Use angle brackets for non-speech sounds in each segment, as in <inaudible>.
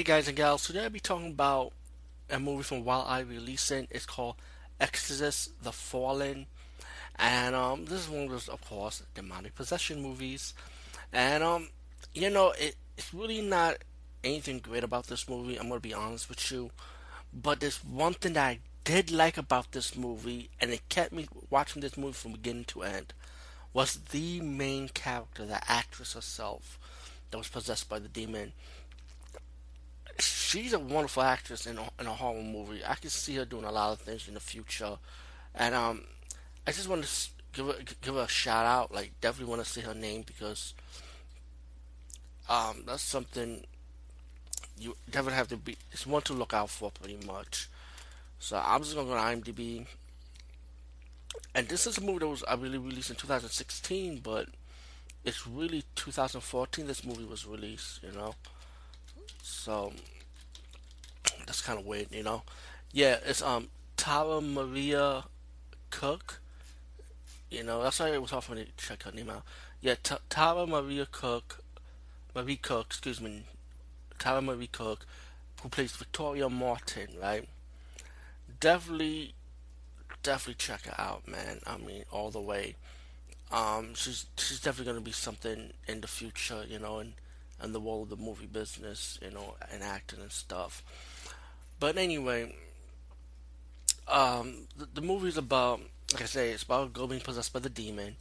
Hey guys and gals, today I'll be talking about a movie from Wild Eye releasing. It's called Exorcist The Fallen. And um this is one of those of course demonic possession movies. And um you know it, it's really not anything great about this movie, I'm gonna be honest with you. But there's one thing that I did like about this movie and it kept me watching this movie from beginning to end was the main character, the actress herself that was possessed by the demon she's a wonderful actress in a, in a horror movie. I can see her doing a lot of things in the future, and um, I just want to give her give her a shout out. Like, definitely want to see her name because um, that's something you definitely have to be. It's one to look out for, pretty much. So I'm just gonna go to IMDb, and this is a movie that was I released in 2016, but it's really 2014. This movie was released, you know. So that's kind of weird, you know. Yeah, it's um Tara Maria Cook. You know, that's why it was hard for me to check her name out. Yeah, T- Tara Maria Cook, Marie Cook, excuse me, Tara Marie Cook, who plays Victoria Martin, right? Definitely, definitely check her out, man. I mean, all the way. Um, she's she's definitely gonna be something in the future, you know, and and the world of the movie business, you know, and acting and stuff. But anyway, um, the, the movie is about, like I say, it's about a girl being possessed by the demon,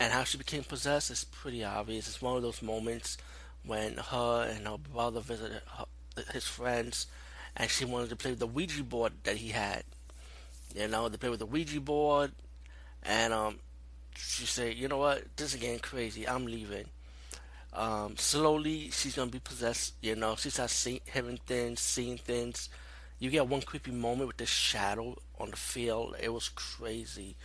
and how she became possessed is pretty obvious. It's one of those moments when her and her brother visited her, his friends, and she wanted to play with the Ouija board that he had. You know, they play with the Ouija board, and um, she said, "You know what? This is getting crazy. I'm leaving." Um, slowly, she's gonna be possessed. You know, she starts see, hearing things, seeing things. You get one creepy moment with this shadow on the field. It was crazy,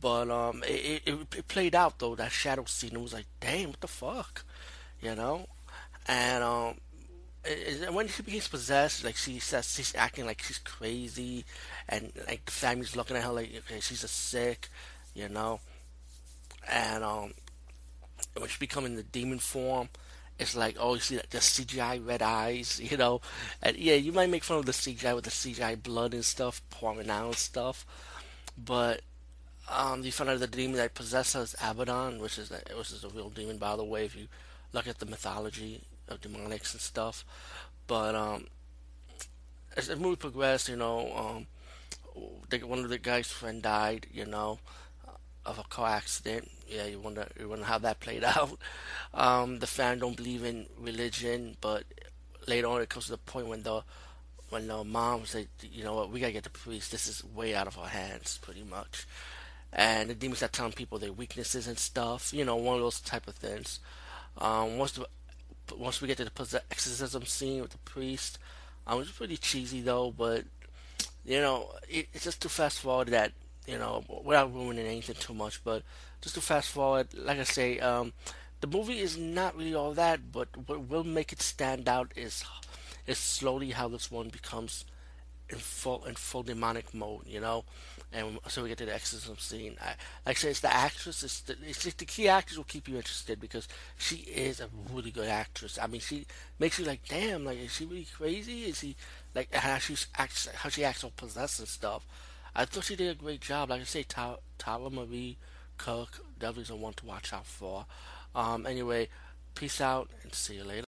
but um, it, it, it played out though. That shadow scene. It was like, damn, what the fuck, you know? And um, it, when she becomes possessed, like she says, she's acting like she's crazy, and like the family's looking at her like, okay, she's a sick, you know. And um, when she become in the demon form, it's like, oh, you see the CGI red eyes, <laughs> you know? And yeah, you might make fun of the CGI with the CGI blood and stuff, pouring out and stuff, but um, you find out the demon that possesses Abaddon, which is a, which is a real demon, by the way, if you look at the mythology of demonics and stuff. But um, as the movie progressed, you know, um, one of the guy's friend died, you know, of a car accident. Yeah, you wonder you wonder how that played <laughs> out. Um, the fan don't believe in religion, but later on it comes to the point when the when the mom said, you know what, we gotta get the police. This is way out of our hands, pretty much. And the demons are telling people their weaknesses and stuff. You know, one of those type of things. Um, once the once we get to the exorcism scene with the priest, um, it's pretty cheesy though, but you know, it, it's just too fast forward that you know, without ruining anything too much. But just to fast forward, like I say, um, the movie is not really all that, but what will make it stand out is is slowly how this one becomes in full in full demonic mode, you know. And so we get to the exorcism scene. I, like I say, it's the actress. It's the, it's the key actress will keep you interested because she is a really good actress. I mean, she makes you like, damn, like is she really crazy? Is she like how she acts, how she acts all possessed and stuff? I thought she did a great job. Like I say, Tara Marie Cook definitely is a one to watch out for. Um, anyway, peace out and see you later.